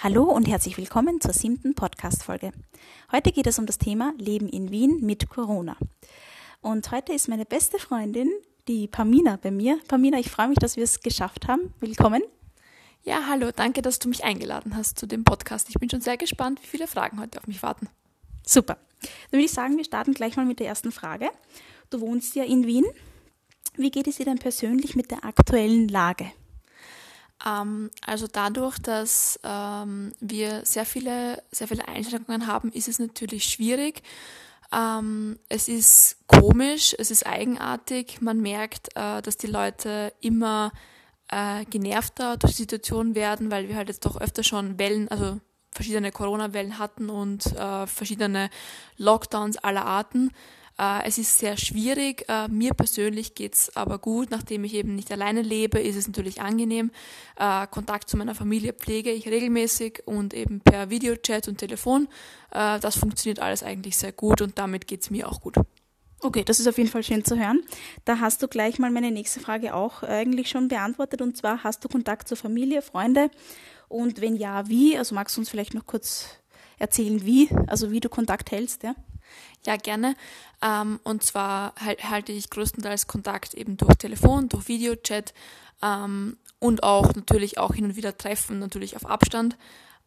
Hallo und herzlich willkommen zur siebten Podcast-Folge. Heute geht es um das Thema Leben in Wien mit Corona. Und heute ist meine beste Freundin, die Pamina, bei mir. Pamina, ich freue mich, dass wir es geschafft haben. Willkommen. Ja, hallo, danke, dass du mich eingeladen hast zu dem Podcast. Ich bin schon sehr gespannt, wie viele Fragen heute auf mich warten. Super. Dann würde ich sagen, wir starten gleich mal mit der ersten Frage. Du wohnst ja in Wien. Wie geht es dir denn persönlich mit der aktuellen Lage? Ähm, also dadurch, dass ähm, wir sehr viele, sehr viele Einschränkungen haben, ist es natürlich schwierig. Ähm, es ist komisch, es ist eigenartig. Man merkt, äh, dass die Leute immer äh, genervter durch die Situation werden, weil wir halt jetzt doch öfter schon Wellen, also verschiedene Corona-Wellen hatten und äh, verschiedene Lockdowns aller Arten. Äh, es ist sehr schwierig. Äh, mir persönlich geht's aber gut. Nachdem ich eben nicht alleine lebe, ist es natürlich angenehm. Äh, Kontakt zu meiner Familie pflege ich regelmäßig und eben per Videochat und Telefon. das funktioniert alles eigentlich sehr gut und damit geht's mir auch gut. Okay, das ist auf jeden Fall schön zu hören. Da hast du gleich mal meine nächste Frage auch eigentlich schon beantwortet. Und zwar, hast du Kontakt zur Familie, Freunde? Und wenn ja, wie? Also magst du uns vielleicht noch kurz erzählen, wie? Also wie du Kontakt hältst, ja? Ja, gerne. Ähm, und zwar halte ich größtenteils Kontakt eben durch Telefon, durch Videochat ähm, und auch natürlich auch hin und wieder Treffen, natürlich auf Abstand.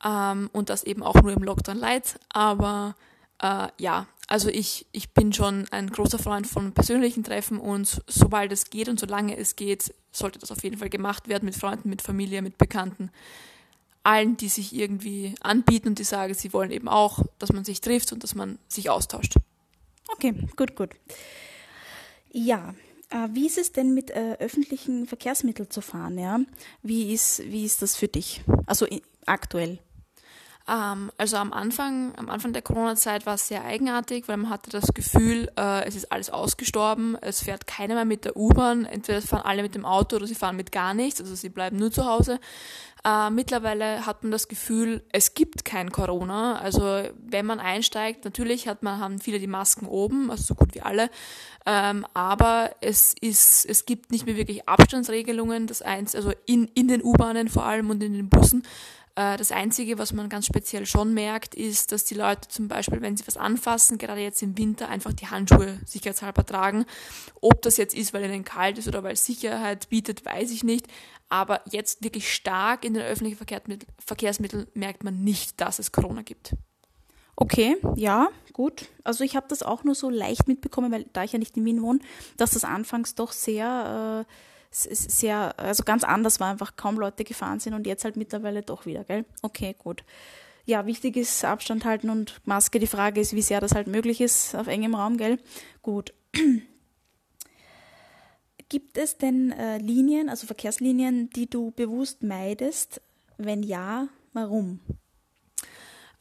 Ähm, und das eben auch nur im Lockdown Light. Aber äh, ja, also ich, ich bin schon ein großer Freund von persönlichen Treffen und sobald es geht und solange es geht, sollte das auf jeden Fall gemacht werden mit Freunden, mit Familie, mit Bekannten allen, die sich irgendwie anbieten und die sagen, sie wollen eben auch, dass man sich trifft und dass man sich austauscht. Okay, gut, gut. Ja, äh, wie ist es denn mit äh, öffentlichen Verkehrsmitteln zu fahren? Ja? Wie, ist, wie ist das für dich? Also aktuell? Ähm, also am Anfang, am Anfang der Corona-Zeit war es sehr eigenartig, weil man hatte das Gefühl, äh, es ist alles ausgestorben, es fährt keiner mehr mit der U-Bahn, entweder fahren alle mit dem Auto oder sie fahren mit gar nichts, also sie bleiben nur zu Hause. Äh, mittlerweile hat man das Gefühl, es gibt kein Corona. Also wenn man einsteigt, natürlich hat man, haben viele die Masken oben, also so gut wie alle. Ähm, aber es ist, es gibt nicht mehr wirklich Abstandsregelungen. Das eins, also in, in den U-Bahnen vor allem und in den Bussen. Äh, das Einzige, was man ganz speziell schon merkt, ist, dass die Leute zum Beispiel, wenn sie was anfassen, gerade jetzt im Winter, einfach die Handschuhe sicherheitshalber tragen. Ob das jetzt ist, weil ihnen kalt ist oder weil es Sicherheit bietet, weiß ich nicht. Aber jetzt wirklich stark in den öffentlichen Verkehrsmitteln merkt man nicht, dass es Corona gibt. Okay, ja, gut. Also ich habe das auch nur so leicht mitbekommen, weil da ich ja nicht in Wien wohne, dass das anfangs doch sehr äh, sehr, also ganz anders war, einfach kaum Leute gefahren sind und jetzt halt mittlerweile doch wieder, gell? Okay, gut. Ja, wichtig ist Abstand halten und Maske. Die Frage ist, wie sehr das halt möglich ist auf engem Raum, gell? Gut. Gibt es denn äh, Linien, also Verkehrslinien, die du bewusst meidest? Wenn ja, warum?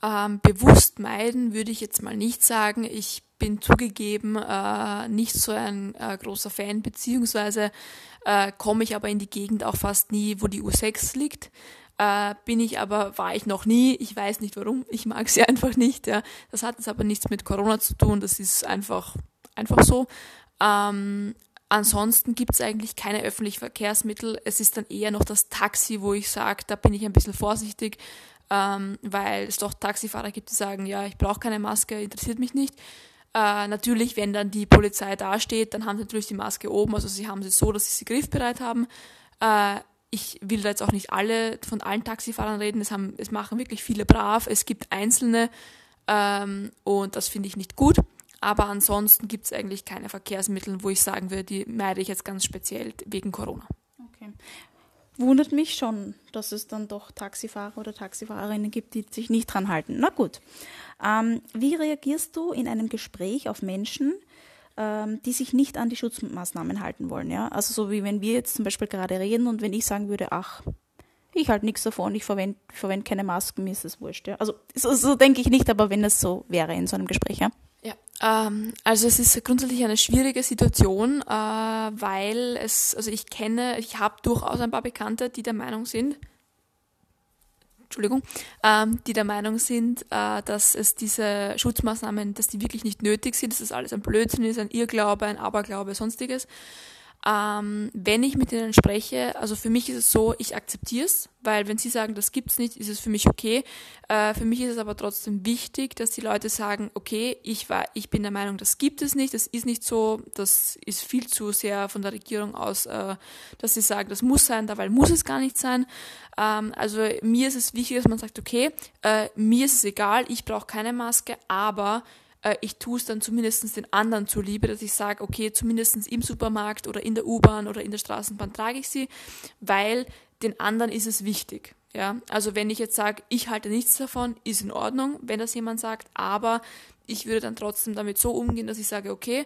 Ähm, bewusst meiden würde ich jetzt mal nicht sagen. Ich bin zugegeben äh, nicht so ein äh, großer Fan, beziehungsweise äh, komme ich aber in die Gegend auch fast nie, wo die U6 liegt. Äh, bin ich aber, war ich noch nie. Ich weiß nicht warum. Ich mag sie einfach nicht. Ja. Das hat jetzt aber nichts mit Corona zu tun. Das ist einfach, einfach so. Ähm, ansonsten gibt es eigentlich keine öffentlichen Verkehrsmittel. Es ist dann eher noch das Taxi, wo ich sage, da bin ich ein bisschen vorsichtig, ähm, weil es doch Taxifahrer gibt, die sagen, ja, ich brauche keine Maske, interessiert mich nicht. Äh, natürlich, wenn dann die Polizei dasteht, dann haben sie natürlich die Maske oben, also sie haben sie so, dass sie sie griffbereit haben. Äh, ich will da jetzt auch nicht alle von allen Taxifahrern reden, es, haben, es machen wirklich viele brav, es gibt einzelne ähm, und das finde ich nicht gut. Aber ansonsten gibt es eigentlich keine Verkehrsmittel, wo ich sagen würde, die meide ich jetzt ganz speziell wegen Corona. Okay wundert mich schon, dass es dann doch Taxifahrer oder Taxifahrerinnen gibt, die sich nicht dran halten. Na gut. Ähm, wie reagierst du in einem Gespräch auf Menschen, ähm, die sich nicht an die Schutzmaßnahmen halten wollen? Ja? Also so wie wenn wir jetzt zum Beispiel gerade reden und wenn ich sagen würde, ach, ich halte nichts davon, ich verwende verwend keine Masken, mir ist es wurscht. Ja? Also so, so denke ich nicht, aber wenn es so wäre in so einem Gespräch, ja. Ähm, also es ist grundsätzlich eine schwierige Situation, äh, weil es, also ich kenne, ich habe durchaus ein paar Bekannte, die der Meinung sind, Entschuldigung, ähm, die der Meinung sind, äh, dass es diese Schutzmaßnahmen, dass die wirklich nicht nötig sind, dass das alles ein Blödsinn ist, ein Irrglaube, ein Aberglaube, sonstiges. Ähm, wenn ich mit ihnen spreche, also für mich ist es so, ich akzeptiere es, weil wenn sie sagen, das gibt's nicht, ist es für mich okay. Äh, für mich ist es aber trotzdem wichtig, dass die Leute sagen, okay, ich war, ich bin der Meinung, das gibt es nicht, das ist nicht so, das ist viel zu sehr von der Regierung aus, äh, dass sie sagen, das muss sein, dabei muss es gar nicht sein. Ähm, also mir ist es wichtig, dass man sagt, okay, äh, mir ist es egal, ich brauche keine Maske, aber äh, ich tue es dann zumindest den anderen zuliebe, dass ich sage, okay, zumindest im Supermarkt oder in der U-Bahn oder in der Straßenbahn trage ich sie, weil den anderen ist es wichtig. Ja, also wenn ich jetzt sage, ich halte nichts davon, ist in Ordnung, wenn das jemand sagt, aber ich würde dann trotzdem damit so umgehen, dass ich sage, okay,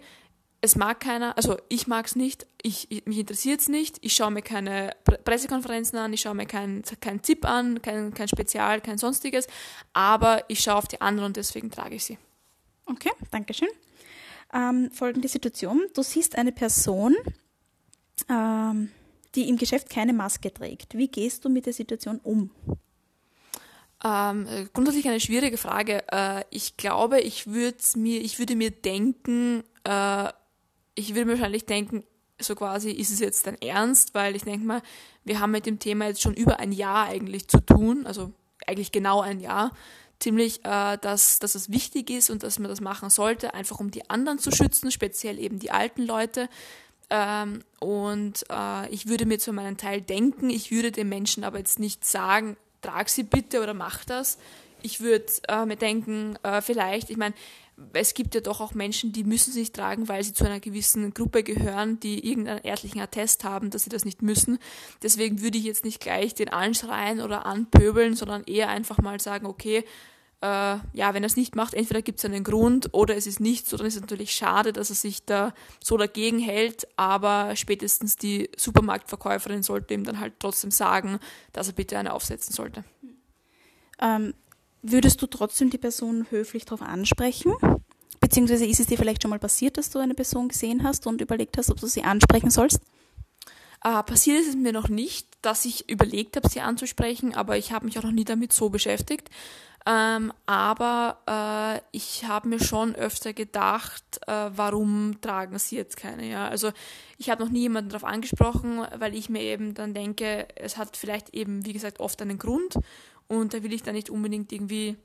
es mag keiner, also ich mag es nicht, ich, ich, mich interessiert es nicht, ich schaue mir keine Pressekonferenzen an, ich schaue mir keinen kein Tipp an, kein, kein Spezial, kein sonstiges, aber ich schaue auf die anderen und deswegen trage ich sie. Okay, danke schön. Ähm, folgende Situation. Du siehst eine Person, ähm, die im Geschäft keine Maske trägt. Wie gehst du mit der Situation um? Ähm, grundsätzlich eine schwierige Frage. Äh, ich glaube, ich, mir, ich würde mir denken, äh, ich würde mir wahrscheinlich denken, so quasi, ist es jetzt dein Ernst? Weil ich denke mal, wir haben mit dem Thema jetzt schon über ein Jahr eigentlich zu tun, also eigentlich genau ein Jahr ziemlich, äh, dass, dass es wichtig ist und dass man das machen sollte, einfach um die anderen zu schützen, speziell eben die alten Leute. Ähm, und äh, ich würde mir zu meinem Teil denken, ich würde den Menschen aber jetzt nicht sagen, trag sie bitte oder mach das. Ich würde äh, mir denken, äh, vielleicht, ich meine, es gibt ja doch auch Menschen, die müssen sie nicht tragen, weil sie zu einer gewissen Gruppe gehören, die irgendeinen ärztlichen Attest haben, dass sie das nicht müssen. Deswegen würde ich jetzt nicht gleich den anschreien oder anpöbeln, sondern eher einfach mal sagen, okay, äh, ja, wenn er es nicht macht, entweder gibt es einen Grund oder es ist nicht so, dann ist es natürlich schade, dass er sich da so dagegen hält, aber spätestens die Supermarktverkäuferin sollte ihm dann halt trotzdem sagen, dass er bitte eine aufsetzen sollte. Ähm, würdest du trotzdem die Person höflich darauf ansprechen? Beziehungsweise ist es dir vielleicht schon mal passiert, dass du eine Person gesehen hast und überlegt hast, ob du sie ansprechen sollst? Äh, passiert ist es mir noch nicht, dass ich überlegt habe, sie anzusprechen, aber ich habe mich auch noch nie damit so beschäftigt. Ähm, aber äh, ich habe mir schon öfter gedacht, äh, warum tragen sie jetzt keine? Ja? Also ich habe noch nie jemanden darauf angesprochen, weil ich mir eben dann denke, es hat vielleicht eben, wie gesagt, oft einen Grund und da will ich dann nicht unbedingt irgendwie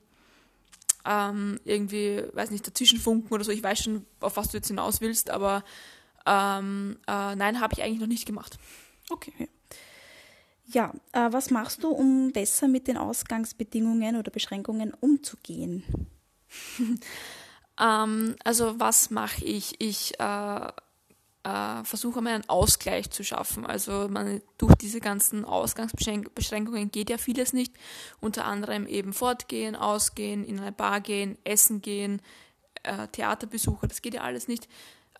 ähm, irgendwie, weiß nicht, dazwischen funken oder so. Ich weiß schon, auf was du jetzt hinaus willst, aber ähm, äh, nein, habe ich eigentlich noch nicht gemacht. Okay. Ja, äh, was machst du, um besser mit den Ausgangsbedingungen oder Beschränkungen umzugehen? ähm, also was mache ich? Ich äh, äh, versuche mal einen Ausgleich zu schaffen. Also man, durch diese ganzen Ausgangsbeschränkungen geht ja vieles nicht. Unter anderem eben fortgehen, ausgehen, in eine Bar gehen, essen gehen, äh, Theaterbesuche, das geht ja alles nicht.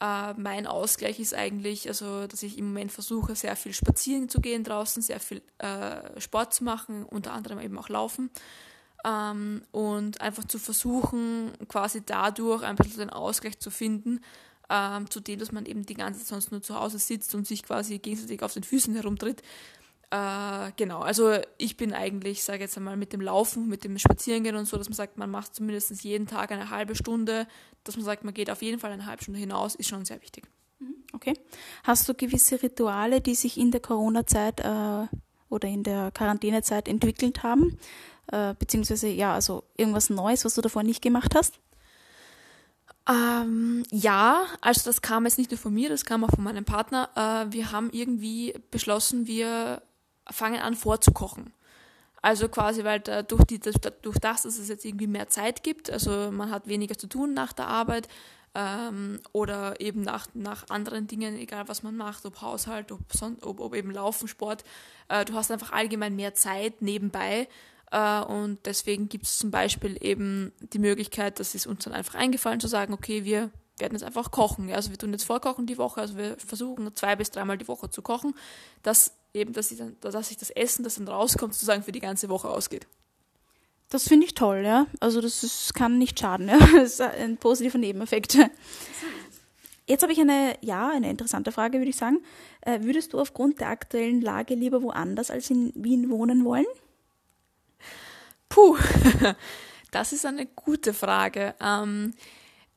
Äh, mein Ausgleich ist eigentlich, also dass ich im Moment versuche, sehr viel spazieren zu gehen draußen, sehr viel äh, Sport zu machen, unter anderem eben auch laufen. Ähm, und einfach zu versuchen, quasi dadurch ein bisschen den Ausgleich zu finden, ähm, zu dem, dass man eben die ganze Zeit sonst nur zu Hause sitzt und sich quasi gegenseitig auf den Füßen herumtritt. Äh, genau, also ich bin eigentlich, sage jetzt einmal, mit dem Laufen, mit dem Spazierengehen und so, dass man sagt, man macht zumindest jeden Tag eine halbe Stunde, dass man sagt, man geht auf jeden Fall eine halbe Stunde hinaus, ist schon sehr wichtig. Mhm, okay. Hast du gewisse Rituale, die sich in der Corona-Zeit äh, oder in der Quarantänezeit entwickelt haben? Äh, beziehungsweise, ja, also irgendwas Neues, was du davor nicht gemacht hast? Ähm, ja, also das kam jetzt nicht nur von mir, das kam auch von meinem Partner. Äh, wir haben irgendwie beschlossen, wir fangen an vorzukochen. Also quasi, weil da, durch, die, durch das, dass es jetzt irgendwie mehr Zeit gibt, also man hat weniger zu tun nach der Arbeit ähm, oder eben nach, nach anderen Dingen, egal was man macht, ob Haushalt, ob, ob, ob eben Laufen, Sport, äh, du hast einfach allgemein mehr Zeit nebenbei und deswegen gibt es zum Beispiel eben die Möglichkeit, das ist uns dann einfach eingefallen zu sagen, okay, wir werden jetzt einfach kochen. Also wir tun jetzt vorkochen die Woche, also wir versuchen zwei bis dreimal die Woche zu kochen, dass eben, dass, ich dann, dass sich das Essen, das dann rauskommt, sozusagen für die ganze Woche ausgeht. Das finde ich toll, ja. Also das ist, kann nicht schaden, ja. Das ist ein positiver Nebeneffekt. Jetzt habe ich eine, ja, eine interessante Frage, würde ich sagen. Äh, würdest du aufgrund der aktuellen Lage lieber woanders als in Wien wohnen wollen? Puh, das ist eine gute Frage. Ähm,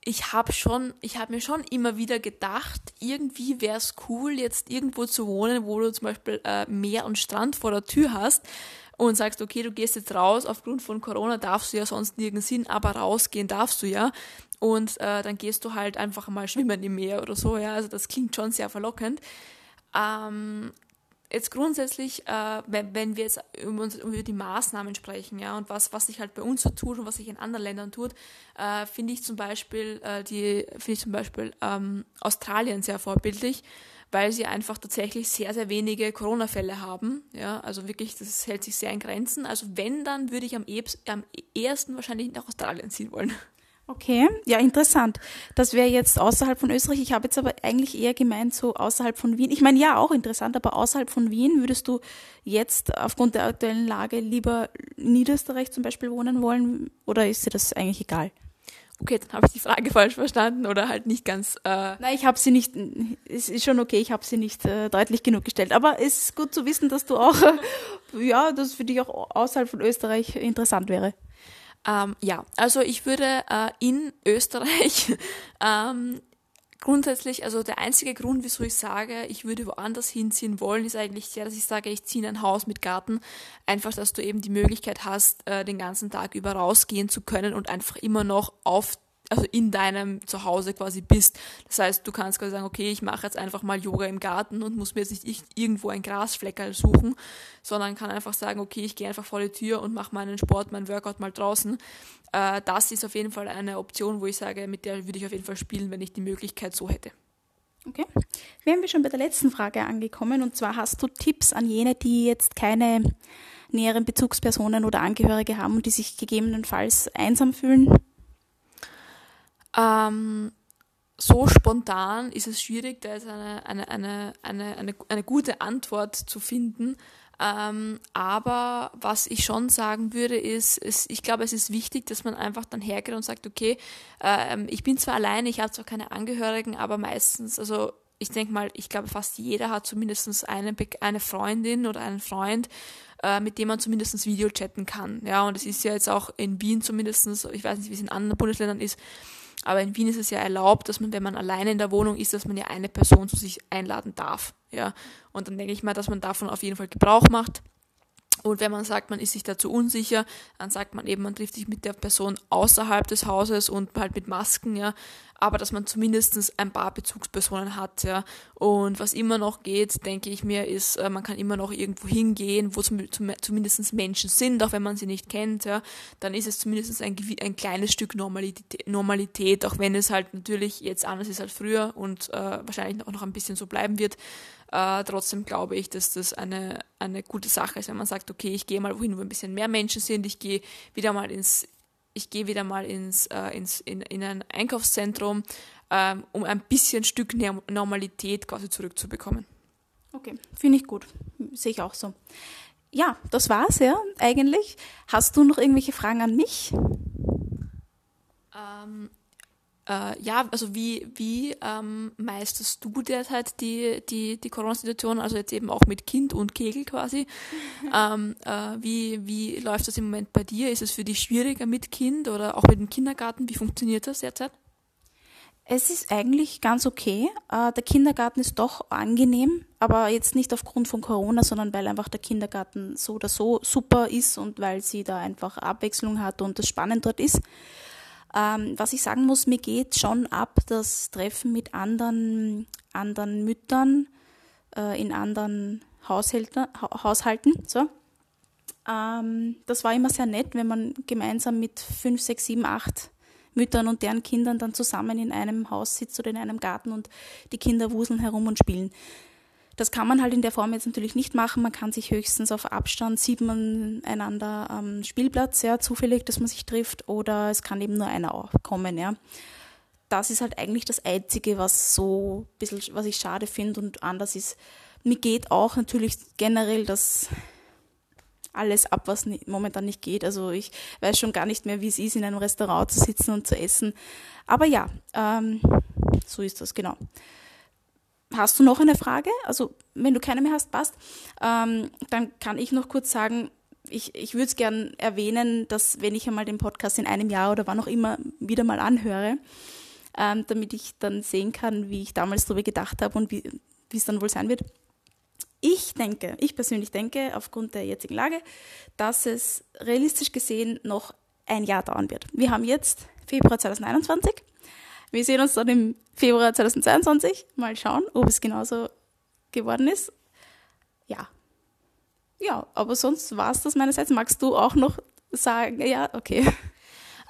ich habe schon, ich habe mir schon immer wieder gedacht, irgendwie wäre es cool, jetzt irgendwo zu wohnen, wo du zum Beispiel äh, Meer und Strand vor der Tür hast und sagst, okay, du gehst jetzt raus, aufgrund von Corona darfst du ja sonst nirgends hin, aber rausgehen darfst du ja. Und äh, dann gehst du halt einfach mal schwimmen im Meer oder so, ja. Also das klingt schon sehr verlockend. Ähm, jetzt grundsätzlich, äh, wenn, wenn wir jetzt über, über, die Maßnahmen sprechen, ja, und was, was sich halt bei uns so tut und was sich in anderen Ländern tut, äh, finde ich zum Beispiel äh, die, ich zum Beispiel ähm, Australien sehr vorbildlich, weil sie einfach tatsächlich sehr, sehr wenige Corona-Fälle haben. Ja, also wirklich, das hält sich sehr in Grenzen. Also wenn, dann würde ich am, am ehesten wahrscheinlich nach Australien ziehen wollen. Okay, ja, interessant. Das wäre jetzt außerhalb von Österreich. Ich habe jetzt aber eigentlich eher gemeint, so außerhalb von Wien. Ich meine, ja, auch interessant, aber außerhalb von Wien würdest du jetzt aufgrund der aktuellen Lage lieber in Niederösterreich zum Beispiel wohnen wollen oder ist dir das eigentlich egal? Okay, dann habe ich die Frage falsch verstanden oder halt nicht ganz. Äh Nein, ich habe sie nicht. Es ist schon okay, ich habe sie nicht äh, deutlich genug gestellt. Aber es ist gut zu wissen, dass du auch, ja, das für dich auch außerhalb von Österreich interessant wäre. Ähm, ja, also ich würde äh, in Österreich ähm, grundsätzlich, also der einzige Grund, wieso ich sage, ich würde woanders hinziehen wollen, ist eigentlich der, dass ich sage, ich ziehe in ein Haus mit Garten. Einfach, dass du eben die Möglichkeit hast, äh, den ganzen Tag über rausgehen zu können und einfach immer noch auf also in deinem Zuhause quasi bist. Das heißt, du kannst quasi sagen, okay, ich mache jetzt einfach mal Yoga im Garten und muss mir jetzt nicht irgendwo ein Grasfleckerl suchen, sondern kann einfach sagen, okay, ich gehe einfach vor die Tür und mache meinen Sport, meinen Workout mal draußen. Äh, das ist auf jeden Fall eine Option, wo ich sage, mit der würde ich auf jeden Fall spielen, wenn ich die Möglichkeit so hätte. Okay. Wären wir schon bei der letzten Frage angekommen und zwar hast du Tipps an jene, die jetzt keine näheren Bezugspersonen oder Angehörige haben und die sich gegebenenfalls einsam fühlen? Ähm, so spontan ist es schwierig, da ist eine, eine, eine, eine, eine, eine gute Antwort zu finden. Ähm, aber was ich schon sagen würde, ist, ist, ich glaube, es ist wichtig, dass man einfach dann hergeht und sagt, okay, ähm, ich bin zwar alleine, ich habe zwar keine Angehörigen, aber meistens, also ich denke mal, ich glaube, fast jeder hat zumindest eine, eine Freundin oder einen Freund, äh, mit dem man zumindest Video chatten kann. Ja, und es ist ja jetzt auch in Wien zumindest, ich weiß nicht, wie es in anderen Bundesländern ist, aber in Wien ist es ja erlaubt, dass man, wenn man alleine in der Wohnung ist, dass man ja eine Person zu sich einladen darf. Ja. Und dann denke ich mal, dass man davon auf jeden Fall Gebrauch macht. Und wenn man sagt, man ist sich dazu unsicher, dann sagt man eben, man trifft sich mit der Person außerhalb des Hauses und halt mit Masken, ja. Aber dass man zumindest ein paar Bezugspersonen hat, ja. Und was immer noch geht, denke ich mir, ist, äh, man kann immer noch irgendwo hingehen, wo zum, zum, zumindest Menschen sind, auch wenn man sie nicht kennt, ja. Dann ist es zumindest ein, ein kleines Stück Normalität, Normalität, auch wenn es halt natürlich jetzt anders ist als früher und äh, wahrscheinlich auch noch ein bisschen so bleiben wird. Äh, trotzdem glaube ich, dass das eine, eine gute Sache ist, wenn man sagt, okay, ich gehe mal wohin, wo ein bisschen mehr Menschen sind, ich gehe wieder mal ins, ich gehe wieder mal ins, äh, ins, in, in ein Einkaufszentrum, ähm, um ein bisschen Stück Normalität quasi zurückzubekommen. Okay, finde ich gut. Sehe ich auch so. Ja, das war's ja eigentlich. Hast du noch irgendwelche Fragen an mich? Ähm, äh, ja, also wie, wie ähm, meisterst du derzeit die, die, die Corona-Situation, also jetzt eben auch mit Kind und Kegel quasi? ähm, äh, wie, wie läuft das im Moment bei dir? Ist es für dich schwieriger mit Kind oder auch mit dem Kindergarten? Wie funktioniert das derzeit? Es ist eigentlich ganz okay. Äh, der Kindergarten ist doch angenehm, aber jetzt nicht aufgrund von Corona, sondern weil einfach der Kindergarten so oder so super ist und weil sie da einfach Abwechslung hat und das spannend dort ist. Ähm, was ich sagen muss, mir geht schon ab das Treffen mit anderen, anderen Müttern äh, in anderen Haushalten. Haushalten so. Ähm, das war immer sehr nett, wenn man gemeinsam mit fünf, sechs, sieben, acht Müttern und deren Kindern dann zusammen in einem Haus sitzt oder in einem Garten und die Kinder wuseln herum und spielen. Das kann man halt in der Form jetzt natürlich nicht machen. Man kann sich höchstens auf Abstand, sieht man einander am Spielplatz, ja, zufällig, dass man sich trifft, oder es kann eben nur einer kommen, ja. Das ist halt eigentlich das Einzige, was so ein bisschen, was ich schade finde und anders ist. Mir geht auch natürlich generell das alles ab, was momentan nicht geht. Also ich weiß schon gar nicht mehr, wie es ist, in einem Restaurant zu sitzen und zu essen. Aber ja, ähm, so ist das, genau. Hast du noch eine Frage? Also, wenn du keine mehr hast, passt. Ähm, dann kann ich noch kurz sagen, ich, ich würde es gern erwähnen, dass wenn ich einmal den Podcast in einem Jahr oder wann auch immer wieder mal anhöre, ähm, damit ich dann sehen kann, wie ich damals darüber gedacht habe und wie es dann wohl sein wird. Ich denke, ich persönlich denke, aufgrund der jetzigen Lage, dass es realistisch gesehen noch ein Jahr dauern wird. Wir haben jetzt Februar 2021. Wir sehen uns dann im Februar 2022. Mal schauen, ob es genauso geworden ist. Ja. Ja, aber sonst war es das meinerseits. Magst du auch noch sagen? Ja, okay.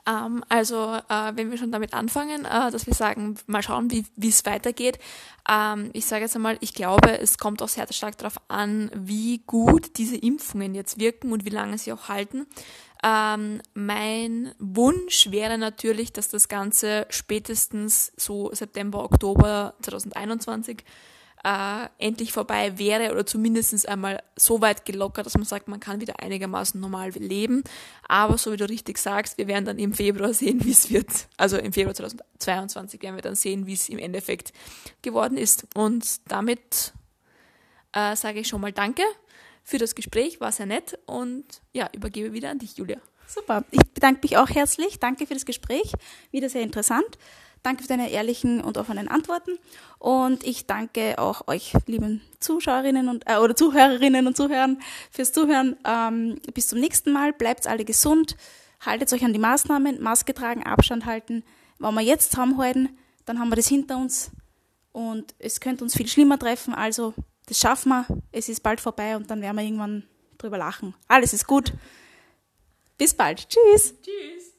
Ähm, also äh, wenn wir schon damit anfangen, äh, dass wir sagen, mal schauen, wie es weitergeht. Ähm, ich sage jetzt einmal, ich glaube, es kommt auch sehr stark darauf an, wie gut diese Impfungen jetzt wirken und wie lange sie auch halten. Ähm, mein Wunsch wäre natürlich, dass das Ganze spätestens so September, Oktober 2021 äh, endlich vorbei wäre oder zumindest einmal so weit gelockert, dass man sagt, man kann wieder einigermaßen normal leben. Aber so wie du richtig sagst, wir werden dann im Februar sehen, wie es wird. Also im Februar 2022 werden wir dann sehen, wie es im Endeffekt geworden ist. Und damit äh, sage ich schon mal Danke für das Gespräch, war sehr nett und ja, übergebe wieder an dich, Julia. Super. Ich bedanke mich auch herzlich. Danke für das Gespräch. Wieder sehr interessant. Danke für deine ehrlichen und offenen Antworten. Und ich danke auch euch, lieben Zuschauerinnen und äh, oder Zuhörerinnen und Zuhörern, fürs Zuhören. Ähm, bis zum nächsten Mal. Bleibt alle gesund. Haltet euch an die Maßnahmen. Maske tragen, Abstand halten. Wenn wir jetzt zusammenhalten, dann haben wir das hinter uns. Und es könnte uns viel schlimmer treffen. Also, das schaffen wir. Es ist bald vorbei und dann werden wir irgendwann drüber lachen. Alles ist gut. Bis bald. Tschüss. Tschüss.